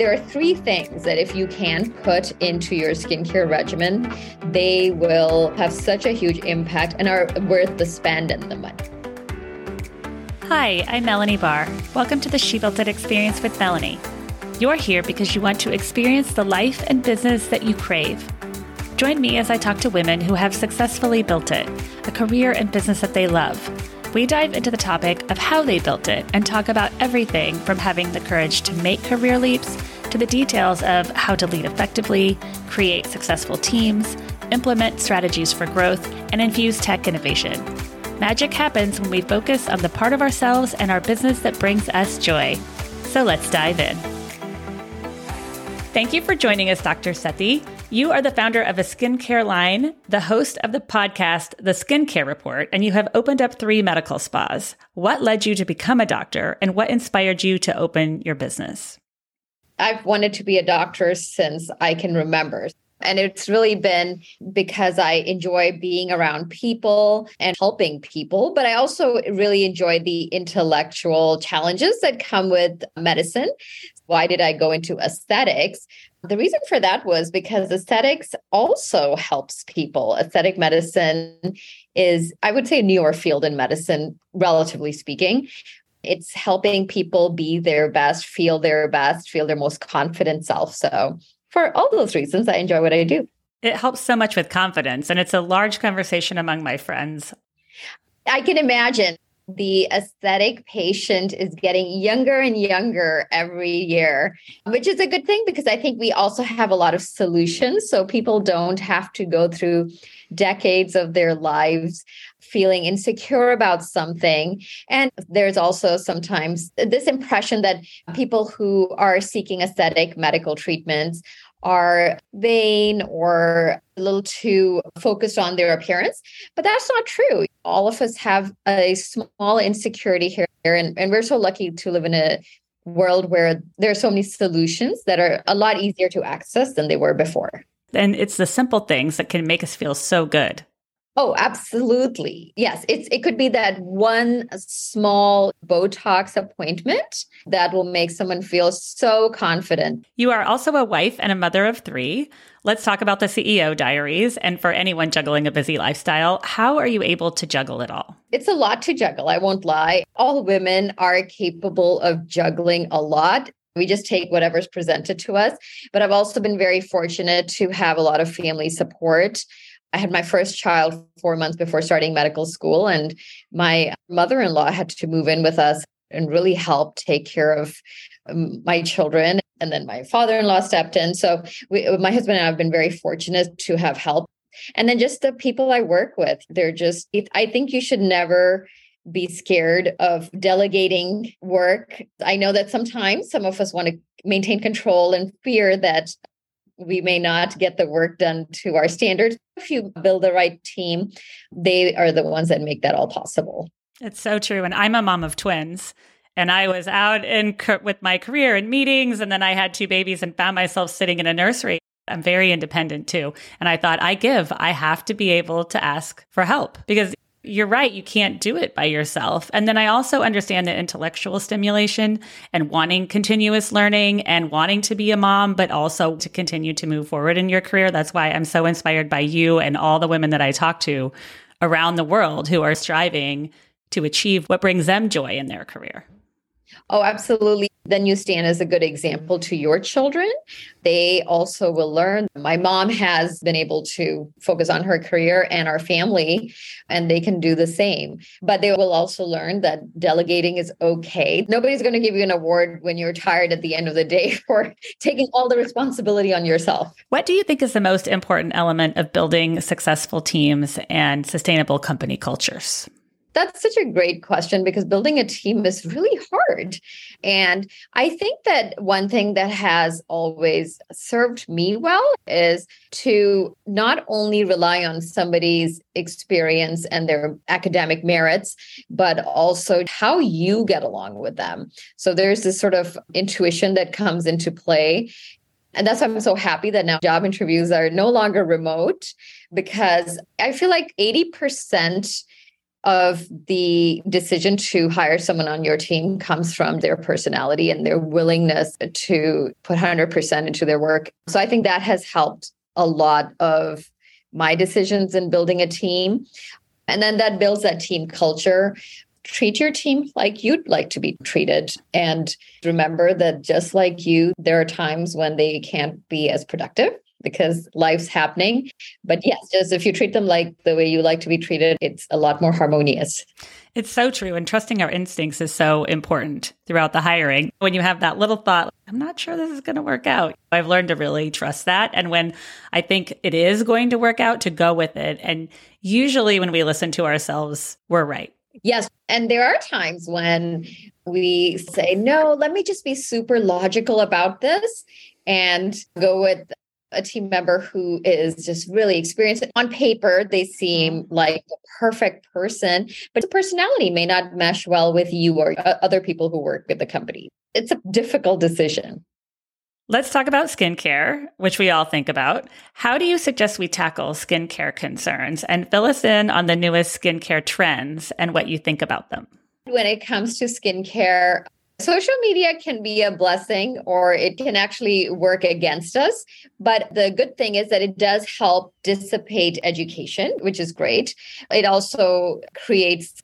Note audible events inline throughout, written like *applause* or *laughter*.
There are three things that if you can put into your skincare regimen, they will have such a huge impact and are worth the spend and the money. Hi, I'm Melanie Barr. Welcome to the She Built It Experience with Melanie. You're here because you want to experience the life and business that you crave. Join me as I talk to women who have successfully built it, a career and business that they love. We dive into the topic of how they built it and talk about everything from having the courage to make career leaps to the details of how to lead effectively, create successful teams, implement strategies for growth, and infuse tech innovation. Magic happens when we focus on the part of ourselves and our business that brings us joy. So let's dive in. Thank you for joining us, Dr. Sethi. You are the founder of a skincare line, the host of the podcast, The Skincare Report, and you have opened up three medical spas. What led you to become a doctor and what inspired you to open your business? I've wanted to be a doctor since I can remember. And it's really been because I enjoy being around people and helping people, but I also really enjoy the intellectual challenges that come with medicine. Why did I go into aesthetics? The reason for that was because aesthetics also helps people. Aesthetic medicine is, I would say, a newer field in medicine, relatively speaking. It's helping people be their best, feel their best, feel their most confident self. So for all those reasons, I enjoy what I do. It helps so much with confidence, and it's a large conversation among my friends. I can imagine the aesthetic patient is getting younger and younger every year, which is a good thing because I think we also have a lot of solutions. So people don't have to go through decades of their lives feeling insecure about something. And there's also sometimes this impression that people who are seeking aesthetic medical treatments are vain or a little too focused on their appearance. But that's not true. All of us have a small insecurity here. And, and we're so lucky to live in a world where there are so many solutions that are a lot easier to access than they were before. And it's the simple things that can make us feel so good. Oh, absolutely. Yes, it's it could be that one small Botox appointment that will make someone feel so confident. You are also a wife and a mother of 3. Let's talk about the CEO diaries and for anyone juggling a busy lifestyle, how are you able to juggle it all? It's a lot to juggle, I won't lie. All women are capable of juggling a lot. We just take whatever's presented to us. But I've also been very fortunate to have a lot of family support I had my first child four months before starting medical school, and my mother in law had to move in with us and really help take care of um, my children. And then my father in law stepped in. So, we, my husband and I have been very fortunate to have help. And then just the people I work with, they're just, I think you should never be scared of delegating work. I know that sometimes some of us want to maintain control and fear that we may not get the work done to our standards. If you build the right team, they are the ones that make that all possible. It's so true. And I'm a mom of twins. And I was out in with my career in meetings, and then I had two babies and found myself sitting in a nursery. I'm very independent too. And I thought, I give, I have to be able to ask for help because you're right. You can't do it by yourself. And then I also understand the intellectual stimulation and wanting continuous learning and wanting to be a mom, but also to continue to move forward in your career. That's why I'm so inspired by you and all the women that I talk to around the world who are striving to achieve what brings them joy in their career. Oh, absolutely. Then you stand as a good example to your children. They also will learn. My mom has been able to focus on her career and our family, and they can do the same. But they will also learn that delegating is okay. Nobody's going to give you an award when you're tired at the end of the day *laughs* for taking all the responsibility on yourself. What do you think is the most important element of building successful teams and sustainable company cultures? That's such a great question because building a team is really hard. And I think that one thing that has always served me well is to not only rely on somebody's experience and their academic merits, but also how you get along with them. So there's this sort of intuition that comes into play. And that's why I'm so happy that now job interviews are no longer remote because I feel like 80% of the decision to hire someone on your team comes from their personality and their willingness to put 100% into their work. So I think that has helped a lot of my decisions in building a team. And then that builds that team culture. Treat your team like you'd like to be treated. And remember that just like you, there are times when they can't be as productive because life's happening. But yes, just if you treat them like the way you like to be treated, it's a lot more harmonious. It's so true. And trusting our instincts is so important throughout the hiring. When you have that little thought, I'm not sure this is going to work out, I've learned to really trust that. And when I think it is going to work out, to go with it. And usually when we listen to ourselves, we're right. Yes. And there are times when we say, no, let me just be super logical about this and go with a team member who is just really experienced. On paper, they seem mm-hmm. like a perfect person, but the personality may not mesh well with you or other people who work with the company. It's a difficult decision. Let's talk about skincare, which we all think about. How do you suggest we tackle skincare concerns and fill us in on the newest skincare trends and what you think about them? When it comes to skincare, Social media can be a blessing or it can actually work against us. But the good thing is that it does help dissipate education, which is great. It also creates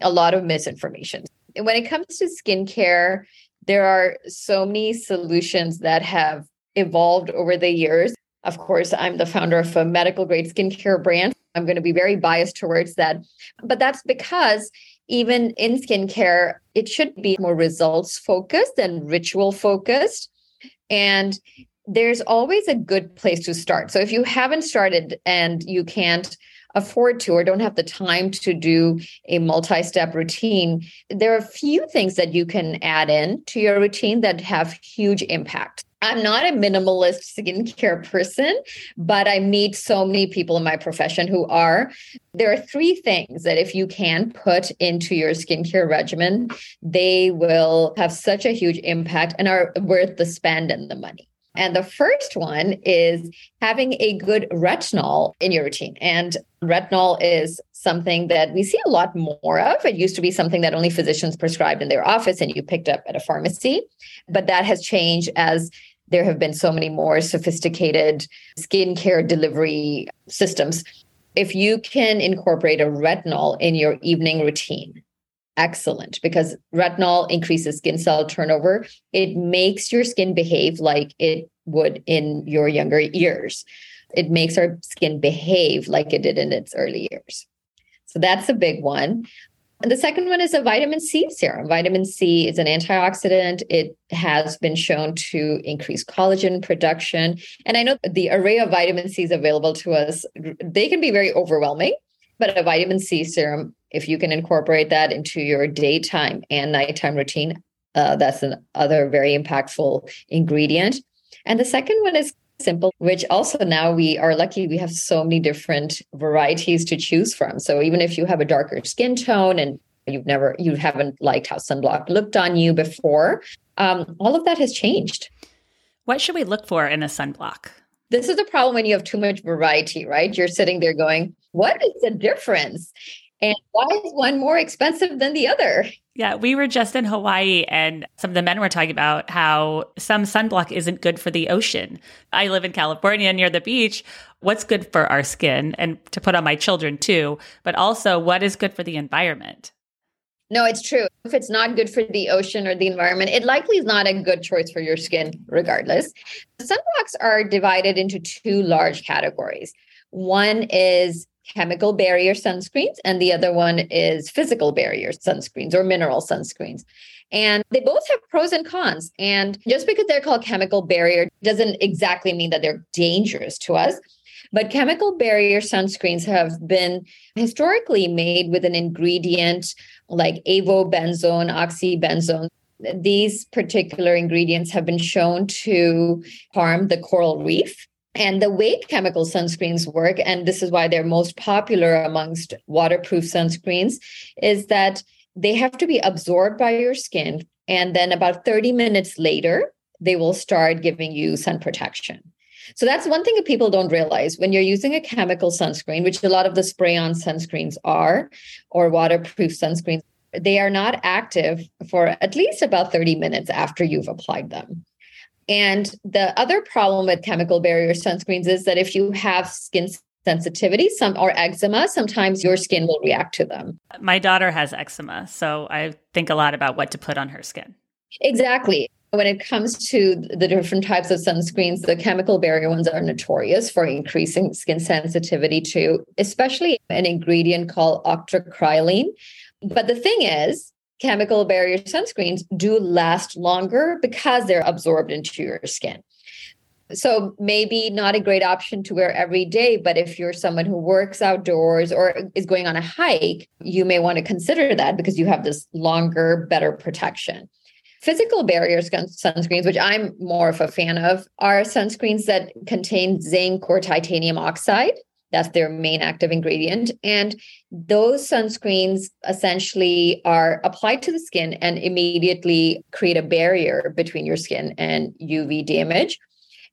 a lot of misinformation. When it comes to skincare, there are so many solutions that have evolved over the years. Of course, I'm the founder of a medical grade skincare brand. I'm going to be very biased towards that. But that's because even in skincare, it should be more results focused and ritual focused. And there's always a good place to start. So if you haven't started and you can't afford to or don't have the time to do a multi-step routine there are a few things that you can add in to your routine that have huge impact I'm not a minimalist skincare person, but I meet so many people in my profession who are. There are three things that if you can put into your skincare regimen, they will have such a huge impact and are worth the spend and the money. And the first one is having a good retinol in your routine. And retinol is something that we see a lot more of. It used to be something that only physicians prescribed in their office and you picked up at a pharmacy. But that has changed as there have been so many more sophisticated skincare delivery systems. If you can incorporate a retinol in your evening routine, excellent because retinol increases skin cell turnover. It makes your skin behave like it would in your younger years. It makes our skin behave like it did in its early years. So that's a big one. And the second one is a vitamin C serum. Vitamin C is an antioxidant. It has been shown to increase collagen production. And I know the array of vitamin C's available to us, they can be very overwhelming. But a vitamin C serum, if you can incorporate that into your daytime and nighttime routine, uh, that's another very impactful ingredient. And the second one is simple, which also now we are lucky we have so many different varieties to choose from. So even if you have a darker skin tone and you've never, you haven't liked how sunblock looked on you before, um, all of that has changed. What should we look for in a sunblock? This is the problem when you have too much variety, right? You're sitting there going, what is the difference? And why is one more expensive than the other? Yeah, we were just in Hawaii and some of the men were talking about how some sunblock isn't good for the ocean. I live in California near the beach. What's good for our skin and to put on my children too, but also what is good for the environment? No, it's true. If it's not good for the ocean or the environment, it likely is not a good choice for your skin, regardless. Sunblocks are divided into two large categories. One is chemical barrier sunscreens, and the other one is physical barrier sunscreens or mineral sunscreens. And they both have pros and cons. And just because they're called chemical barrier doesn't exactly mean that they're dangerous to us. But chemical barrier sunscreens have been historically made with an ingredient like avobenzone, oxybenzone. These particular ingredients have been shown to harm the coral reef and the way chemical sunscreens work, and this is why they're most popular amongst waterproof sunscreens, is that they have to be absorbed by your skin. And then about 30 minutes later, they will start giving you sun protection. So that's one thing that people don't realize when you're using a chemical sunscreen, which a lot of the spray on sunscreens are, or waterproof sunscreens, they are not active for at least about 30 minutes after you've applied them. And the other problem with chemical barrier sunscreens is that if you have skin sensitivity some or eczema sometimes your skin will react to them. My daughter has eczema so i think a lot about what to put on her skin. Exactly. When it comes to the different types of sunscreens the chemical barrier ones are notorious for increasing skin sensitivity to especially an ingredient called octocrylene. But the thing is chemical barrier sunscreens do last longer because they're absorbed into your skin so maybe not a great option to wear every day, but if you're someone who works outdoors or is going on a hike, you may want to consider that because you have this longer, better protection. Physical barrier sunscreens, which I'm more of a fan of, are sunscreens that contain zinc or titanium oxide. That's their main active ingredient. And those sunscreens essentially are applied to the skin and immediately create a barrier between your skin and UV damage.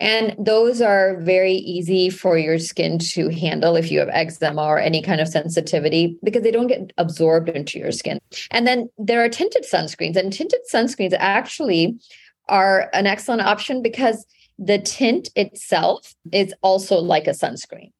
And those are very easy for your skin to handle if you have eczema or any kind of sensitivity because they don't get absorbed into your skin. And then there are tinted sunscreens, and tinted sunscreens actually are an excellent option because the tint itself is also like a sunscreen.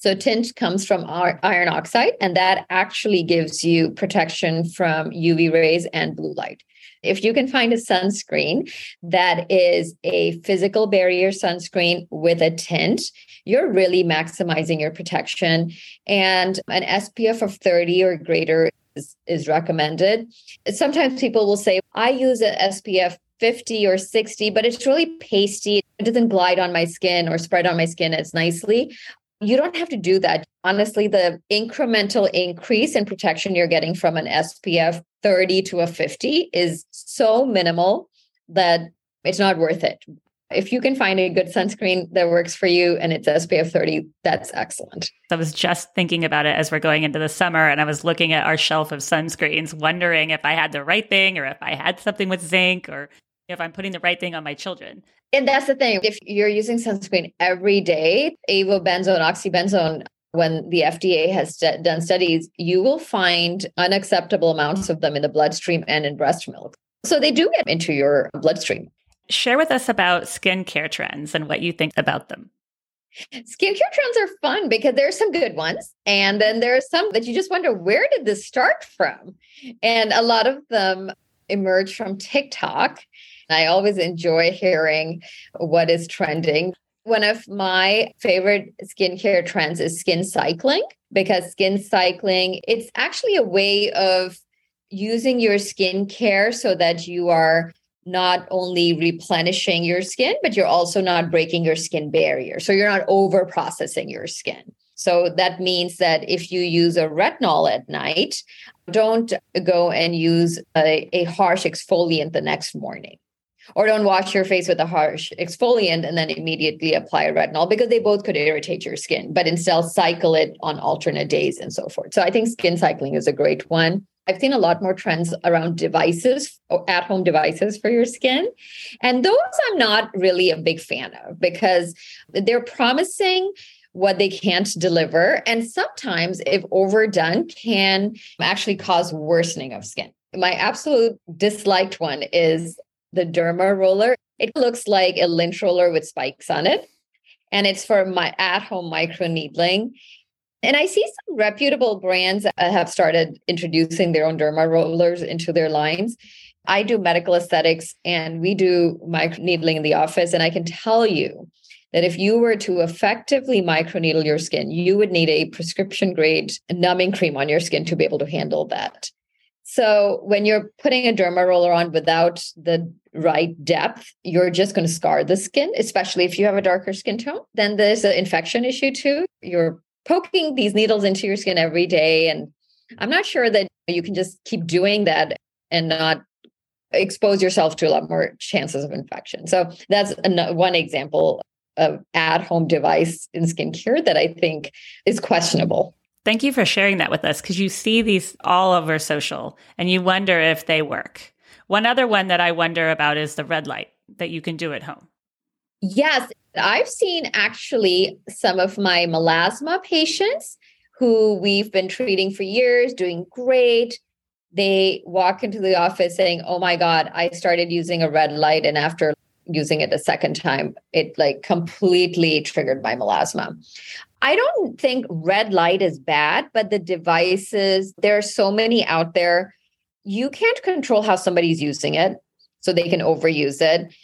So, tint comes from iron oxide, and that actually gives you protection from UV rays and blue light. If you can find a sunscreen that is a physical barrier sunscreen with a tint, you're really maximizing your protection. And an SPF of 30 or greater is, is recommended. Sometimes people will say, I use an SPF 50 or 60, but it's really pasty. It doesn't glide on my skin or spread on my skin as nicely. You don't have to do that. Honestly, the incremental increase in protection you're getting from an SPF 30 to a 50 is so minimal that it's not worth it. If you can find a good sunscreen that works for you and it's SPF 30, that's excellent. I was just thinking about it as we're going into the summer and I was looking at our shelf of sunscreens, wondering if I had the right thing or if I had something with zinc or if I'm putting the right thing on my children. And that's the thing. If you're using sunscreen every day, avobenzone, oxybenzone when the FDA has st- done studies, you will find unacceptable amounts of them in the bloodstream and in breast milk. So they do get into your bloodstream. Share with us about skincare trends and what you think about them. Skincare trends are fun because there are some good ones. And then there are some that you just wonder, where did this start from? And a lot of them emerge from TikTok. I always enjoy hearing what is trending. One of my favorite skincare trends is skin cycling because skin cycling, it's actually a way of using your skincare so that you are not only replenishing your skin, but you're also not breaking your skin barrier. So you're not over processing your skin. So that means that if you use a retinol at night, don't go and use a, a harsh exfoliant the next morning or don't wash your face with a harsh exfoliant and then immediately apply retinol because they both could irritate your skin, but instead cycle it on alternate days and so forth. So I think skin cycling is a great one. I've seen a lot more trends around devices oh, at home devices for your skin. And those I'm not really a big fan of because they're promising what they can't deliver. And sometimes, if overdone, can actually cause worsening of skin. My absolute disliked one is the derma roller. It looks like a lint roller with spikes on it. And it's for my at home micro needling. And I see some reputable brands have started introducing their own derma rollers into their lines. I do medical aesthetics and we do micro needling in the office. And I can tell you that if you were to effectively microneedle your skin, you would need a prescription grade numbing cream on your skin to be able to handle that. So when you're putting a derma roller on without the right depth, you're just going to scar the skin, especially if you have a darker skin tone. Then there's an infection issue too. You're poking these needles into your skin every day. And I'm not sure that you can just keep doing that and not expose yourself to a lot more chances of infection. So that's one example of at home device in skincare that I think is questionable. Thank you for sharing that with us because you see these all over social and you wonder if they work. One other one that I wonder about is the red light that you can do at home. Yes, I've seen actually some of my melasma patients who we've been treating for years, doing great. They walk into the office saying, Oh my God, I started using a red light. And after using it a second time, it like completely triggered my melasma. I don't think red light is bad, but the devices, there are so many out there. You can't control how somebody's using it, so they can overuse it.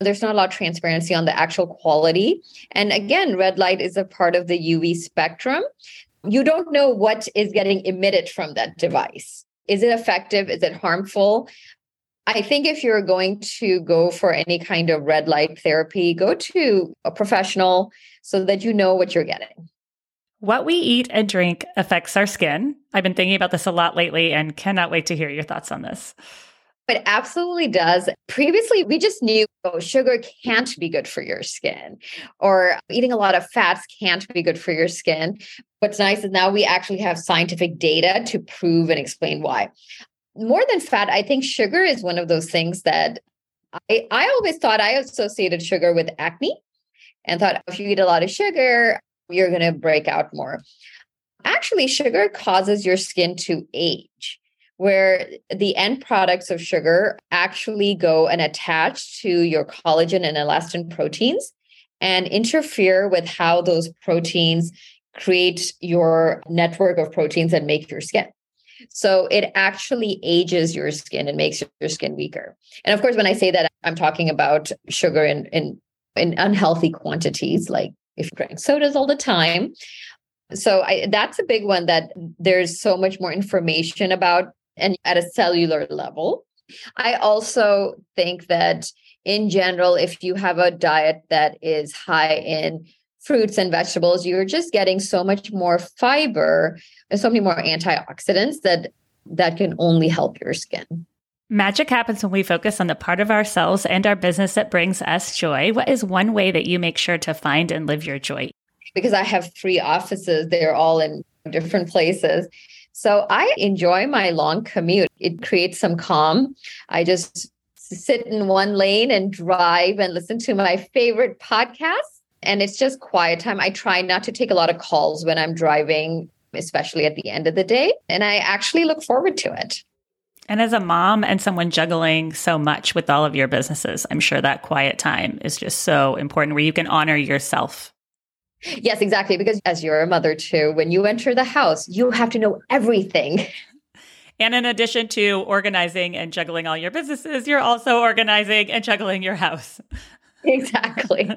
There's not a lot of transparency on the actual quality. And again, red light is a part of the UV spectrum. You don't know what is getting emitted from that device. Is it effective? Is it harmful? I think if you're going to go for any kind of red light therapy, go to a professional so that you know what you're getting. What we eat and drink affects our skin. I've been thinking about this a lot lately and cannot wait to hear your thoughts on this. It absolutely does. Previously, we just knew oh, sugar can't be good for your skin, or eating a lot of fats can't be good for your skin. What's nice is now we actually have scientific data to prove and explain why more than fat, I think sugar is one of those things that I, I always thought I associated sugar with acne and thought if you eat a lot of sugar, you're going to break out more. Actually, sugar causes your skin to age, where the end products of sugar actually go and attach to your collagen and elastin proteins and interfere with how those proteins create your network of proteins and make your skin. So it actually ages your skin and makes your skin weaker. And of course, when I say that, I'm talking about sugar in, in, in unhealthy quantities, like if you drink sodas all the time. So I, that's a big one that there's so much more information about and at a cellular level. I also think that in general, if you have a diet that is high in fruits and vegetables, you're just getting so much more fiber and so many more antioxidants that that can only help your skin. Magic happens when we focus on the part of ourselves and our business that brings us joy. What is one way that you make sure to find and live your joy? Because I have three offices, they're all in different places. So I enjoy my long commute. It creates some calm. I just sit in one lane and drive and listen to my favorite podcast and it's just quiet time. I try not to take a lot of calls when I'm driving, especially at the end of the day. And I actually look forward to it. And as a mom and someone juggling so much with all of your businesses, I'm sure that quiet time is just so important where you can honor yourself. Yes, exactly. Because as you're a mother too, when you enter the house, you have to know everything. *laughs* And in addition to organizing and juggling all your businesses, you're also organizing and juggling your house. *laughs* Exactly.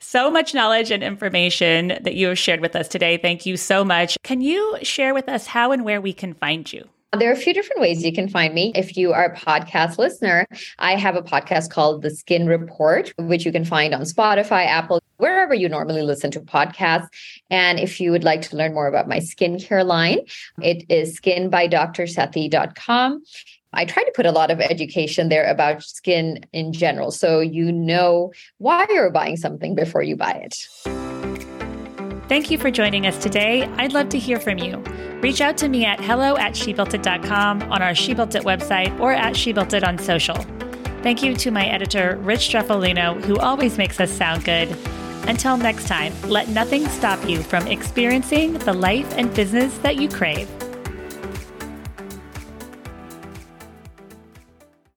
So much knowledge and information that you have shared with us today. Thank you so much. Can you share with us how and where we can find you? There are a few different ways you can find me. If you are a podcast listener, I have a podcast called The Skin Report, which you can find on Spotify, Apple, wherever you normally listen to podcasts. And if you would like to learn more about my skincare line, it is skinbydrsethi.com. I try to put a lot of education there about skin in general. So you know why you're buying something before you buy it. Thank you for joining us today. I'd love to hear from you. Reach out to me at hello at shebuiltit.com on our She Built It website or at She Built It on social. Thank you to my editor, Rich Streffolino, who always makes us sound good. Until next time, let nothing stop you from experiencing the life and business that you crave.